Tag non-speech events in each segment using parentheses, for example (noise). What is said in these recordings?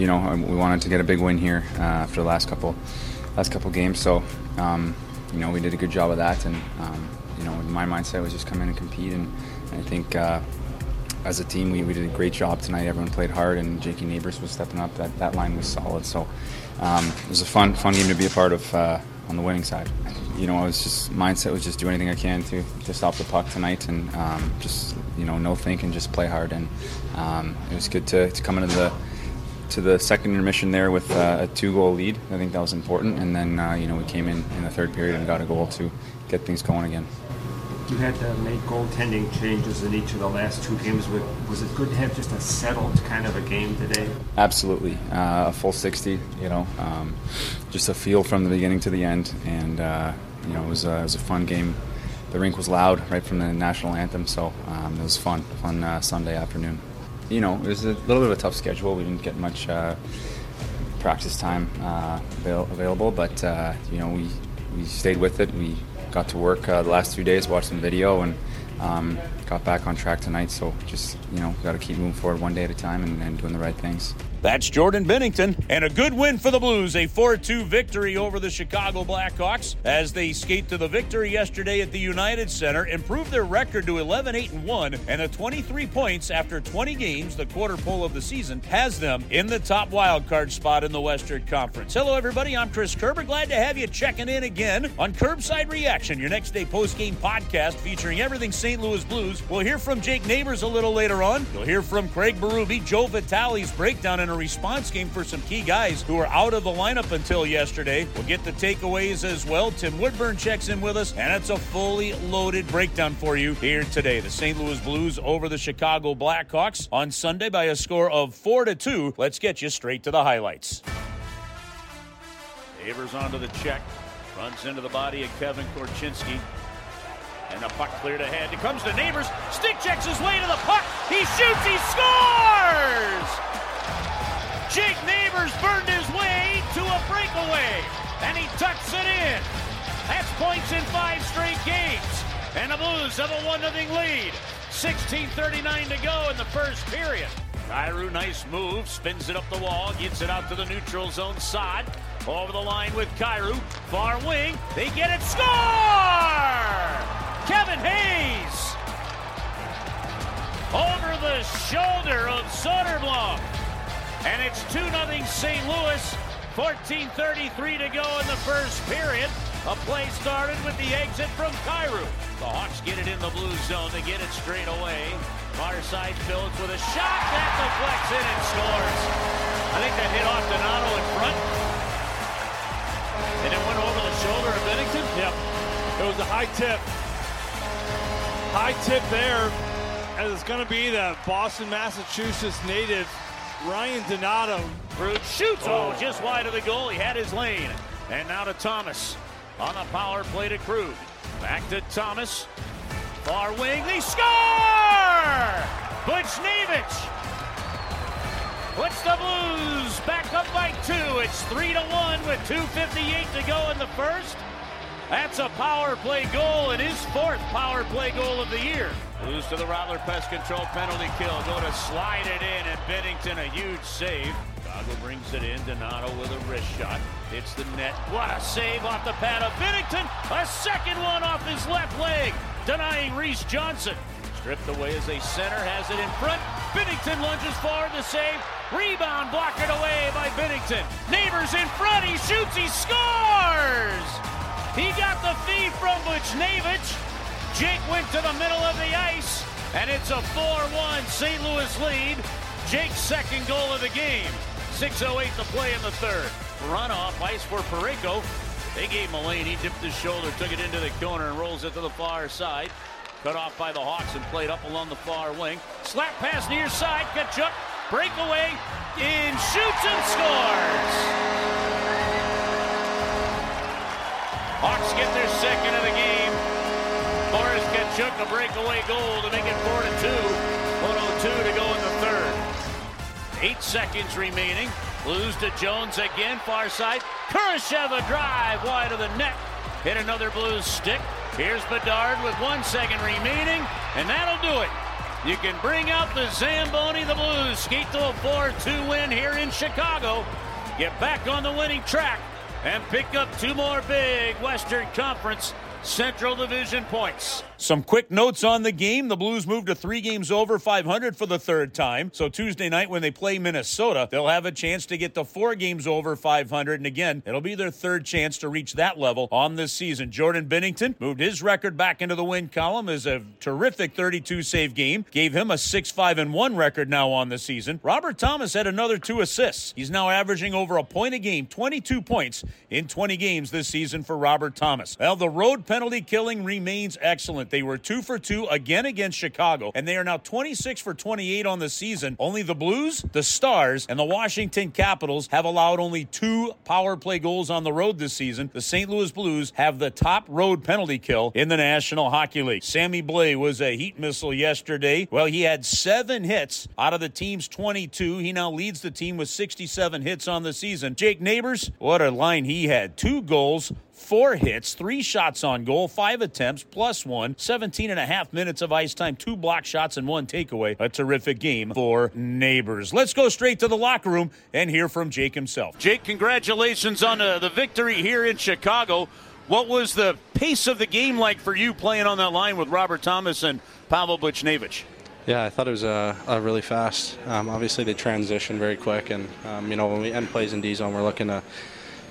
you know, um, we wanted to get a big win here uh, after the last couple last couple games. So, um, you know, we did a good job of that, and um, you know, my mindset was just come in and compete, and, and I think. Uh, as a team, we, we did a great job tonight. Everyone played hard, and Jakey Neighbours was stepping up. That, that line was solid. So um, it was a fun fun game to be a part of uh, on the winning side. You know, I was just mindset was just do anything I can to to stop the puck tonight, and um, just you know no thinking, just play hard. And um, it was good to, to come into the to the second intermission there with uh, a two goal lead. I think that was important. And then, uh, you know, we came in in the third period and got a goal to get things going again. You had to make goaltending changes in each of the last two games. Was it good to have just a settled kind of a game today? Absolutely. Uh, a full 60, you know, um, just a feel from the beginning to the end. And, uh, you know, it was, it was a fun game. The rink was loud right from the national anthem, so um, it was fun, fun uh, Sunday afternoon you know, it was a little bit of a tough schedule. We didn't get much uh, practice time uh, avail- available, but uh, you know, we we stayed with it. We got to work uh, the last few days, watched some video, and um, got back on track tonight. So just you know, got to keep moving forward one day at a time and, and doing the right things. That's Jordan Binnington. And a good win for the Blues, a 4 2 victory over the Chicago Blackhawks as they skate to the victory yesterday at the United Center, improve their record to 11 8 1, and a 23 points after 20 games. The quarter pole of the season has them in the top wild card spot in the Western Conference. Hello, everybody. I'm Chris Kerber. Glad to have you checking in again on Kerbside Reaction, your next day post game podcast featuring everything St. Louis Blues. We'll hear from Jake Neighbours a little later on. You'll hear from Craig Berube, Joe Vitale's breakdown and a response game for some key guys who are out of the lineup until yesterday. We'll get the takeaways as well. Tim Woodburn checks in with us, and it's a fully loaded breakdown for you here today. The St. Louis Blues over the Chicago Blackhawks on Sunday by a score of 4 to 2. Let's get you straight to the highlights. Neighbours onto the check, runs into the body of Kevin Korchinski. And the puck cleared ahead. It comes to Neighbours. Stick checks his way to the puck. He shoots. He scores! Jake Neighbours burned his way to a breakaway. And he tucks it in. That's points in five straight games. And the Blues have a 1 0 lead. 16.39 to go in the first period. Kyrou, nice move, spins it up the wall, gets it out to the neutral zone side. Over the line with Kyrou, far wing, they get it, score! Kevin Hayes. Over the shoulder of Soderblom. And it's 2 0 St. Louis. 14.33 to go in the first period. A play started with the exit from Kyrou. The Hawks get it in the blue zone. They get it straight away. Far side Phillips with a shot that deflects in and scores. I think that hit off Donato in front. And it went over the shoulder of Binnington? Yep. It was a high tip. High tip there, as it's going to be the Boston, Massachusetts native Ryan Donato. Krug shoots. Oh, just wide of the goal. He had his lane. And now to Thomas on the power play to Krug. Back to Thomas. Far wing. They score! Buchnevich puts the Blues back up by two. It's three to one with 2:58 to go in the first. That's a power play goal and his fourth power play goal of the year. Blues to the Rattler Pest Control penalty kill. Go to slide it in, and Binnington a huge save. Chicago brings it in. Donato with a wrist shot. Hits the net. What a save off the pad of Binnington. A second one off his left leg, denying Reese Johnson. Stripped away as a center, has it in front. Binnington lunges forward to save. Rebound blocked away by Binnington. Neighbours in front. He shoots. He scores. He got the feed from Buchnevich. Jake went to the middle of the ice, and it's a 4-1 St. Louis lead. Jake's second goal of the game. 6.08 to play in the third. Runoff, ice for Parayko. They gave Mullane. He dipped his shoulder, took it into the corner, and rolls it to the far side. Cut off by the Hawks and played up along the far wing. Slap pass near side. Katchouk, breakaway, in, shoots and scores. Hawks get their second of the game. Boris Katchouk a breakaway goal to make it 4 to 2. 102 to go in the third. Eight seconds remaining. Blues to Jones again, far side. Kurashev a drive wide of the net. Hit another Blues stick. Here's Bedard with one second remaining, and that'll do it. You can bring out the Zamboni. The Blues skate to a 4-2 win here in Chicago. Get back on the winning track and pick up two more big Western Conference Central Division points. Some quick notes on the game. The Blues moved to three games over 500 for the third time. So Tuesday night when they play Minnesota, they'll have a chance to get to four games over 500. And again, it'll be their third chance to reach that level on this season. Jordan Binnington moved his record back into the win column as a terrific 32 save game. Gave him a 6-5 and 1 record now on the season. Robert Thomas had another two assists. He's now averaging over a point a game, 22 points in 20 games this season for Robert Thomas. Well, the road penalty killing remains excellent. They were two for two again against Chicago, and they are now 26 for 28 on the season. Only the Blues, the Stars, and the Washington Capitals have allowed only two power play goals on the road this season. The St. Louis Blues have the top road penalty kill in the National Hockey League. Sammy Blais was a heat missile yesterday. Well, he had seven hits out of the team's 22. He now leads the team with 67 hits on the season. Jake Neighbours, what a line he had. Two goals, four hits, three shots on goal, five attempts, plus one, 17 and a half minutes of ice time, two block shots, and one takeaway. A terrific game for Neighbours. Let's go straight to the locker room and hear from Jake himself. Jake, congratulations on uh, the victory here in Chicago. What was the pace of the game like for you playing on that line with Robert Thomas and Pavel Buchnevich? Yeah, I thought it was uh, uh, really fast. Um, obviously, they transition very quick, and um, you know when we end plays in D zone, we're looking to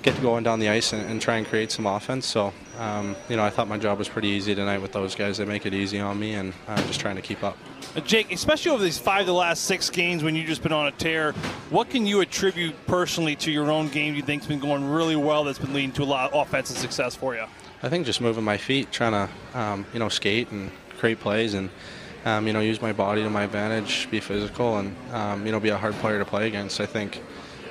get going down the ice and, and try and create some offense. So, um, you know, I thought my job was pretty easy tonight with those guys. They make it easy on me, and I'm just trying to keep up. Uh, Jake, especially over these five of the last six games when you've just been on a tear, what can you attribute personally to your own game you think's been going really well that's been leading to a lot of offensive success for you? I think just moving my feet, trying to, um, you know, skate and create plays and, um, you know, use my body to my advantage, be physical, and, um, you know, be a hard player to play against. I think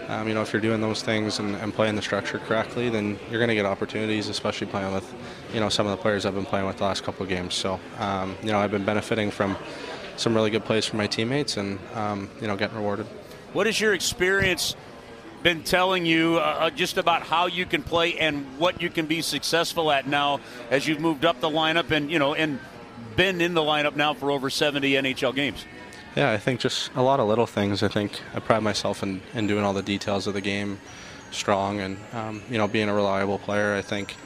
um, you know, if you're doing those things and, and playing the structure correctly, then you're going to get opportunities, especially playing with, you know, some of the players I've been playing with the last couple of games. So, um, you know, I've been benefiting from some really good plays from my teammates and, um, you know, getting rewarded. What has your experience been telling you uh, uh, just about how you can play and what you can be successful at now as you've moved up the lineup and, you know, and been in the lineup now for over 70 NHL games? Yeah, I think just a lot of little things. I think I pride myself in, in doing all the details of the game strong and, um, you know, being a reliable player. I think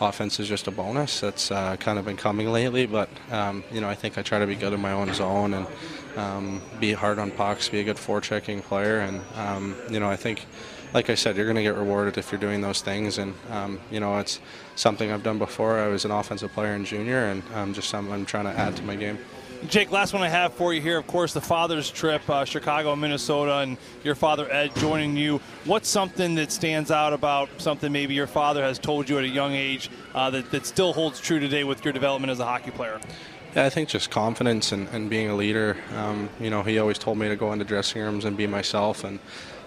offense is just a bonus. That's uh, kind of been coming lately, but, um, you know, I think I try to be good in my own zone and um, be hard on pucks, be a good forechecking player. And, um, you know, I think, like I said, you're going to get rewarded if you're doing those things. And, um, you know, it's something I've done before. I was an offensive player in junior and um, just something I'm trying to add to my game. Jake, last one I have for you here, of course, the father's trip, uh, Chicago, Minnesota, and your father Ed joining you. What's something that stands out about something maybe your father has told you at a young age uh, that, that still holds true today with your development as a hockey player? Yeah, I think just confidence and, and being a leader. Um, you know, he always told me to go into dressing rooms and be myself and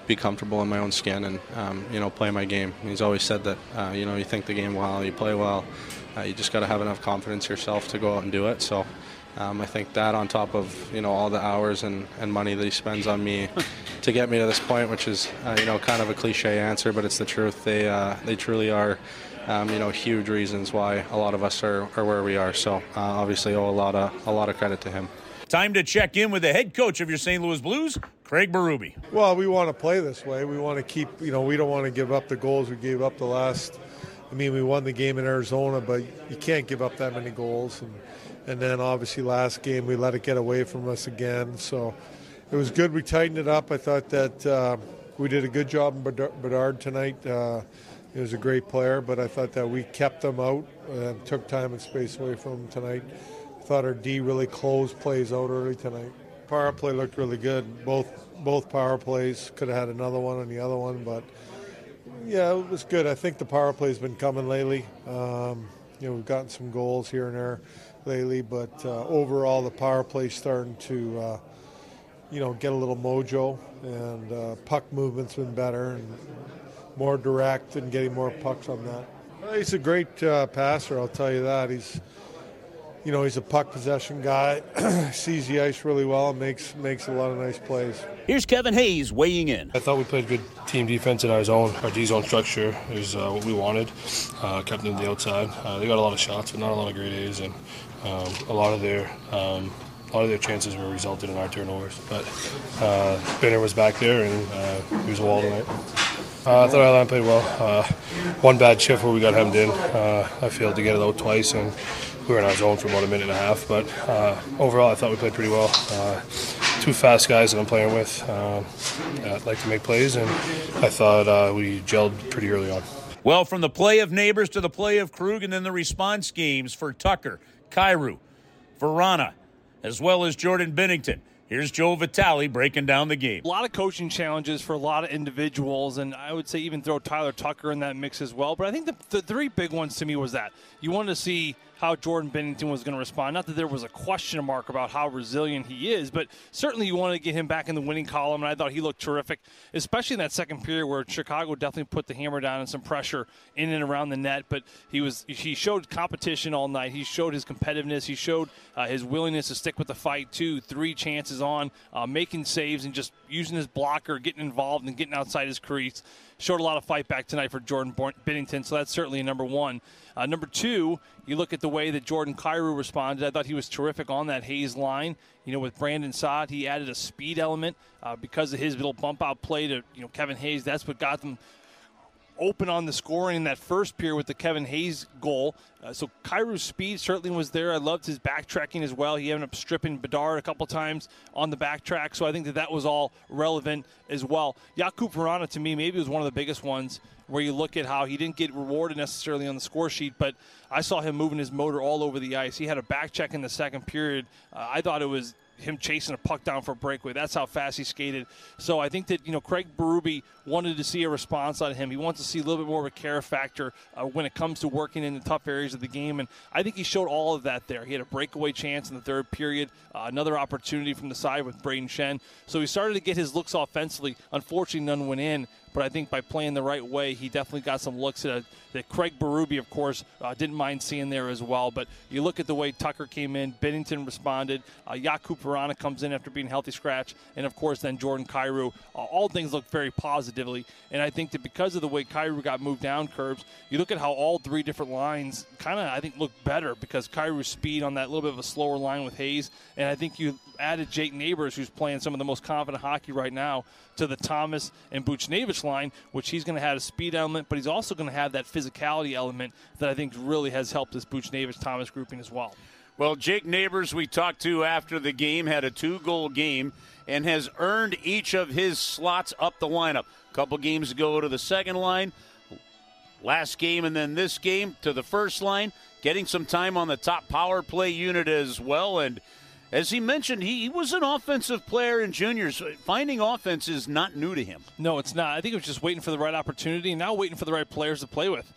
be comfortable in my own skin and, um, you know, play my game. He's always said that, uh, you know, you think the game well, you play well. Uh, you just got to have enough confidence yourself to go out and do it. So um, I think that on top of you know all the hours and, and money that he spends on me to get me to this point, which is uh, you know kind of a cliche answer, but it's the truth. They uh, they truly are um, you know huge reasons why a lot of us are, are where we are. So uh, obviously owe a lot of a lot of credit to him. Time to check in with the head coach of your St. Louis Blues, Craig Berube. Well, we want to play this way. We want to keep you know we don't want to give up the goals we gave up the last. I mean, we won the game in Arizona, but you can't give up that many goals and and then obviously last game we let it get away from us again. So it was good. We tightened it up. I thought that uh, we did a good job in Bedard tonight. Uh, he was a great player, but I thought that we kept them out and took time and space away from him tonight. I thought our D really closed plays out early tonight. Power play looked really good. Both both power plays could have had another one on the other one, but yeah, it was good. I think the power play's been coming lately. Um, you know, we've gotten some goals here and there lately, but uh, overall the power play's starting to, uh, you know, get a little mojo, and uh, puck movement's been better and more direct and getting more pucks on that. He's a great uh, passer, I'll tell you that. He's, you know, he's a puck possession guy, (clears throat) sees the ice really well, and makes makes a lot of nice plays. Here's Kevin Hayes weighing in. I thought we played good team defense in our zone. Our D zone structure is uh, what we wanted. Uh, kept them to the outside. Uh, they got a lot of shots, but not a lot of great A's, and um, a lot of their um, a lot of their chances were resulted in our turnovers. But uh, Binner was back there, and uh, he was a wall tonight. Uh, I thought our line played well. Uh, one bad shift where we got hemmed in. Uh, I failed to get it out twice, and we were in our zone for about a minute and a half. But uh, overall, I thought we played pretty well. Uh, two fast guys that I'm playing with uh, that like to make plays, and I thought uh, we gelled pretty early on. Well, from the play of Neighbours to the play of Krug, and then the response games for Tucker, Kyrou, Vrana, as well as Jordan Binnington. Here's Joe Vitale breaking down the game. A lot of coaching challenges for a lot of individuals, and I would say even throw Tyler Tucker in that mix as well. But I think the, the three big ones to me was that you wanted to see how Jordan Binnington was going to respond. Not that there was a question mark about how resilient he is, but certainly you wanted to get him back in the winning column, and I thought he looked terrific, especially in that second period where Chicago definitely put the hammer down and some pressure in and around the net. But he was he showed competition all night. He showed his competitiveness. He showed uh, his willingness to stick with the fight. Two, three chances on, uh, making saves and just using his blocker, getting involved and getting outside his crease. Showed a lot of fight back tonight for Jordan Binnington, so that's certainly number one. Uh, number two, you look at the way that Jordan Kyrou responded. I thought he was terrific on that Hayes line. You know, with Brandon Saad, he added a speed element uh, because of his little bump out play to you know Kevin Hayes. That's what got them open on the scoring in that first period with the Kevin Hayes goal. Uh, so Kyrou's speed certainly was there. I loved his backtracking as well. He ended up stripping Bedard a couple times on the backtrack. So I think that that was all relevant as well. Jakub Vrana, to me, maybe was one of the biggest ones where you look at how he didn't get rewarded necessarily on the score sheet, but I saw him moving his motor all over the ice. He had a back check in the second period. Uh, I thought it was him chasing a puck down for a breakaway. That's how fast he skated. So I think that you know Craig Berube wanted to see a response out of him. He wants to see a little bit more of a care factor uh, when it comes to working in the tough areas of the game, and I think he showed all of that there. He had a breakaway chance in the third period, uh, another opportunity from the side with Brayden Schenn. So he started to get his looks offensively. Unfortunately, none went in. But I think by playing the right way, he definitely got some looks that, that Craig Berube, of course, uh, didn't mind seeing there as well. But you look at the way Tucker came in, Binnington responded, uh, Jakub Vrana comes in after being healthy scratch, and of course then Jordan Kyrou. Uh, all things look very positively. And I think that because of the way Kyrou got moved down curves, you look at how all three different lines kind of, I think, look better because Kyrou's speed on that little bit of a slower line with Hayes. And I think you added Jake Neighbours, who's playing some of the most confident hockey right now, to the Thomas and Buchnevich line, which he's going to have a speed element, but he's also going to have that physicality element that I think really has helped this Buchnevich Thomas grouping as well. Well, Jake Neighbours, we talked to after the game, had a two goal game and has earned each of his slots up the lineup. A couple games ago to the second line, last game, and then this game to the first line, getting some time on the top power play unit as well. And as he mentioned, he, he, was an offensive player in juniors. Finding offense is not new to him. No, it's not. I think it was just waiting for the right opportunity and now waiting for the right players to play with.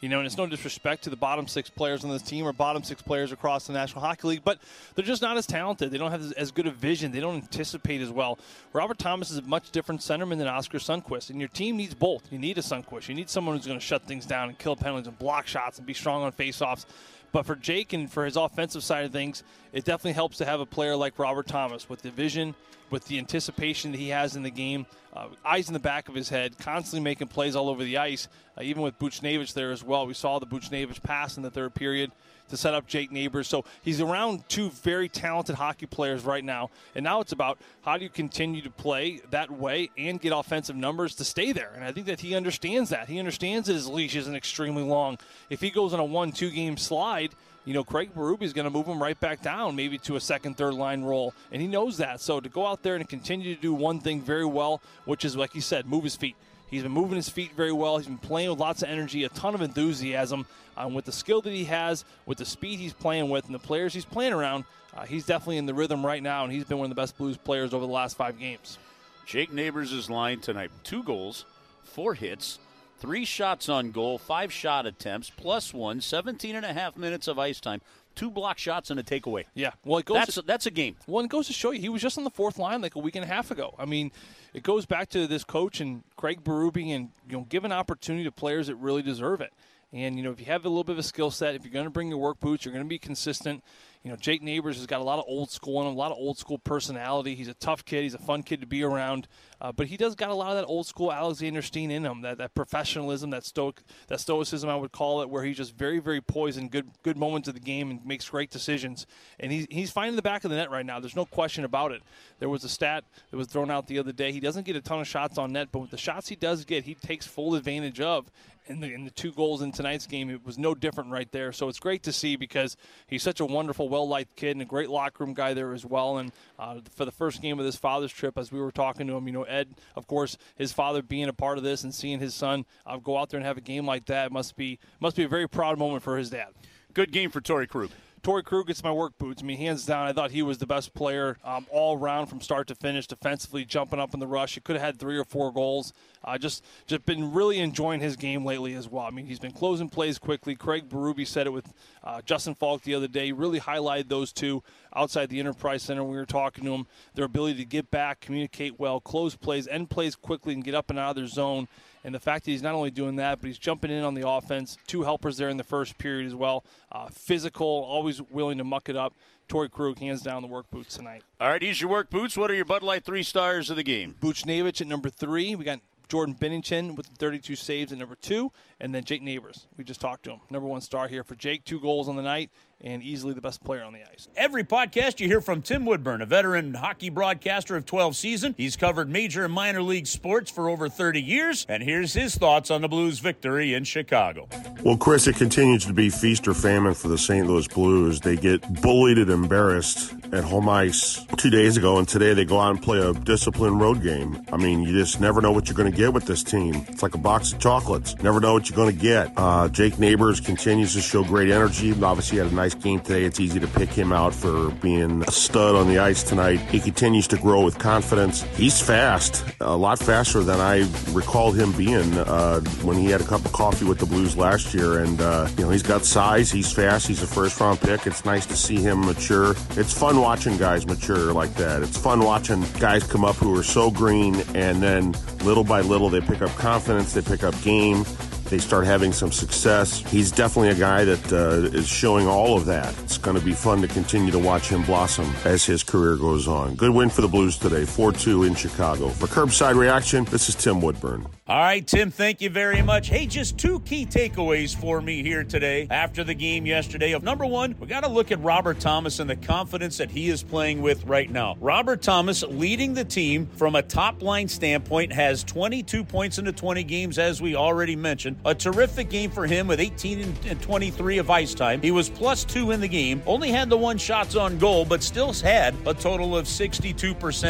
You know, and it's no disrespect to the bottom six players on this team or bottom six players across the National Hockey League, but they're just not as talented. They don't have as good a vision. They don't anticipate as well. Robert Thomas is a much different centerman than Oskar Sundqvist, and your team needs both. You need a Sundqvist. You need someone who's going to shut things down and kill penalties and block shots and be strong on faceoffs. But for Jake and for his offensive side of things, it definitely helps to have a player like Robert Thomas with the vision, with the anticipation that he has in the game, uh, eyes in the back of his head, constantly making plays all over the ice. Uh, even with Buchnevich there as well, we saw the Buchnevich pass in the third period to set up Jake Neighbours. So he's around two very talented hockey players right now. And now it's about how do you continue to play that way and get offensive numbers to stay there. And I think that he understands that. He understands that his leash isn't extremely long. If he goes on a one, two game slide, you know, Craig Berube is going to move him right back down, maybe to a second, third line role. And he knows that. So to go out there and continue to do one thing very well, which is, like you said, move his feet. He's been moving his feet very well. He's been playing with lots of energy, a ton of enthusiasm. Um, with the skill that he has, with the speed he's playing with, and the players he's playing around, uh, he's definitely in the rhythm right now, and he's been one of the best Blues players over the last five games. Jake Neighbours' line tonight two goals, four hits, three shots on goal, five shot attempts, plus one, 17 and a half minutes of ice time, two block shots and a takeaway. Yeah, well, it goes that's to, a, that's a game. Well, it goes to show you he was just on the fourth line like a week and a half ago. I mean, it goes back to this coach and Craig Berube and you know give an opportunity to players that really deserve it. And, you know, if you have a little bit of a skill set, if you're going to bring your work boots, you're going to be consistent. You know, Jake Neighbours has got a lot of old school in him, a lot of old school personality. He's a tough kid. He's a fun kid to be around. Uh, but he does got a lot of that old school Alexander Steen in him, that, that professionalism, that stoic, that stoicism, I would call it, where he's just very, very poised in good, good moments of the game and makes great decisions. And he's, he's finding the back of the net right now. There's no question about it. There was a stat that was thrown out the other day. He doesn't get a ton of shots on net, but with the shots he does get, he takes full advantage of in the, in the two goals in tonight's game, it was no different right there. So it's great to see because he's such a wonderful, well liked kid and a great locker room guy there as well. And uh, for the first game of this father's trip, as we were talking to him, you know, Ed, of course, his father being a part of this and seeing his son uh, go out there and have a game like that must be must be a very proud moment for his dad. Good game for Torey Krug. Torey Krug gets my work boots. I mean, hands down, I thought he was the best player um, all around from start to finish, defensively, jumping up in the rush. He could have had three or four goals. Uh, just just been really enjoying his game lately as well. I mean, he's been closing plays quickly. Craig Berube said it with uh, Justin Faulk the other day. Really highlighted those two outside the Enterprise Center we were talking to him. Their ability to get back, communicate well, close plays, end plays quickly, and get up and out of their zone. And the fact that he's not only doing that, but he's jumping in on the offense. Two helpers there in the first period as well. Uh, physical, always willing to muck it up. Torey Krug hands down the work boots tonight. All right, here's your work boots. What are your Bud Light three stars of the game? Buchnevich at number three. We got Jordan Binnington with 32 saves at number two, and then Jake Neighbours. We just talked to him. Number one star here for Jake. Two goals on the night, and easily the best player on the ice. Every podcast you hear from Tim Woodburn, a veteran hockey broadcaster of 12 seasons. He's covered major and minor league sports for over 30 years, and here's his thoughts on the Blues' victory in Chicago. Well, Chris, it continues to be feast or famine for the St. Louis Blues. They get bullied and embarrassed at home ice two days ago, and today they go out and play a disciplined road game. I mean, you just never know what you're going to get with this team. It's like a box of chocolates. Never know what you're going to get. Uh, Jake Neighbours continues to show great energy. Obviously, had a nice game today. It's easy to pick him out for being a stud on the ice tonight. He continues to grow with confidence. He's fast, a lot faster than I recall him being uh, when he had a cup of coffee with the Blues last year. And, uh, you know, he's got size, he's fast, he's a first round pick. It's nice to see him mature. It's fun watching guys mature like that. It's fun watching guys come up who are so green and then little by little they pick up confidence, they pick up game they start having some success. He's definitely a guy that uh, is showing all of that. It's going to be fun to continue to watch him blossom as his career goes on. Good win for the Blues today, 4 2 in Chicago. For Kerbside Reaction, this is Tim Woodburn. All right, Tim, thank you very much. Hey, just two key takeaways for me here today after the game yesterday. Of number one, we got to look at Robert Thomas and the confidence that he is playing with right now. Robert Thomas leading the team from a top line standpoint has 22 points into 20 games, as we already mentioned. A terrific game for him with 18 and 23 of ice time. He was plus two in the game, only had the one shots on goal, but still had a total of 62%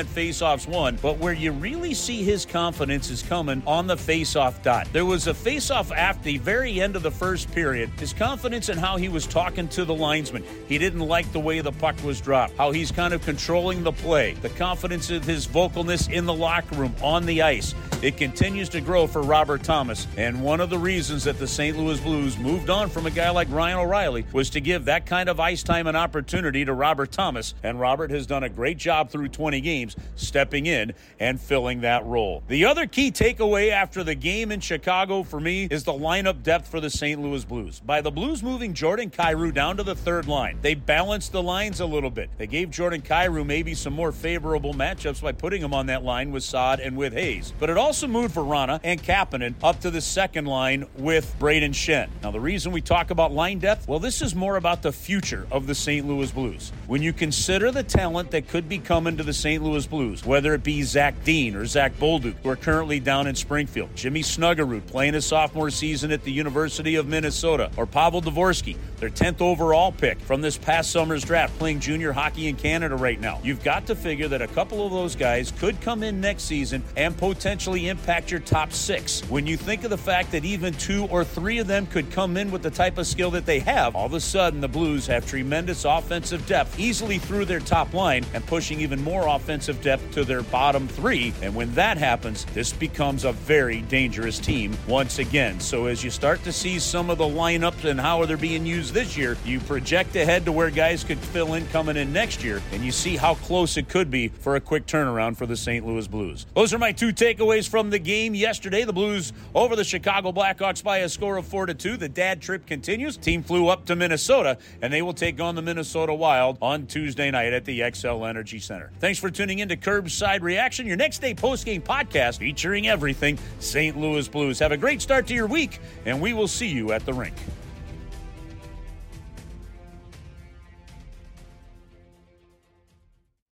faceoffs won. But where you really see his confidence is coming on the faceoff dot. There was a faceoff after the very end of the first period. His confidence in how he was talking to the linesman. He didn't like the way the puck was dropped, how he's kind of controlling the play, the confidence of his vocalness in the locker room, on the ice. It continues to grow for Robert Thomas. And one of the reasons that the St. Louis Blues moved on from a guy like Ryan O'Reilly was to give that kind of ice time and opportunity to Robert Thomas. And Robert has done a great job through 20 games, stepping in and filling that role. The other key takeaway after the game in Chicago for me is the lineup depth for the St. Louis Blues. By the Blues moving Jordan Kyrou down to the third line, they balanced the lines a little bit. They gave Jordan Kyrou maybe some more favorable matchups by putting him on that line with Saad and with Hayes. But it also moved Vrana and Kapanen up to the second line with Brayden Schenn. Now, the reason we talk about line depth, well, this is more about the future of the St. Louis Blues. When you consider the talent that could be coming to the St. Louis Blues, whether it be Zach Dean or Zach Bolduc, who are currently down in Springfield, Jimmy Snuggerud playing his sophomore season at the University of Minnesota, or Pavel Dvorsky, their 10th overall pick from this past summer's draft, playing junior hockey in Canada right now. You've got to figure that a couple of those guys could come in next season and potentially impact your top six. When you think of the fact that even two or three of them could come in with the type of skill that they have, all of a sudden the Blues have tremendous offensive depth easily through their top line and pushing even more offensive depth to their bottom three. And when that happens, this becomes a very dangerous team once again. So as you start to see some of the lineups and how they're being used this year, you project ahead to where guys could fill in coming in next year, and you see how close it could be for a quick turnaround for the St. Louis Blues. Those are my two takeaways from the game yesterday. The Blues over the Chicago Blackhawks by a score of 4 to 2. The dad trip continues. Team flew up to Minnesota, and they will take on the Minnesota Wild on Tuesday night at the Xcel Energy Center. Thanks for tuning in to Kerbside Reaction, your next day post-game podcast featuring everything St. Louis Blues. Have a great start to your week, and we will see you at the rink.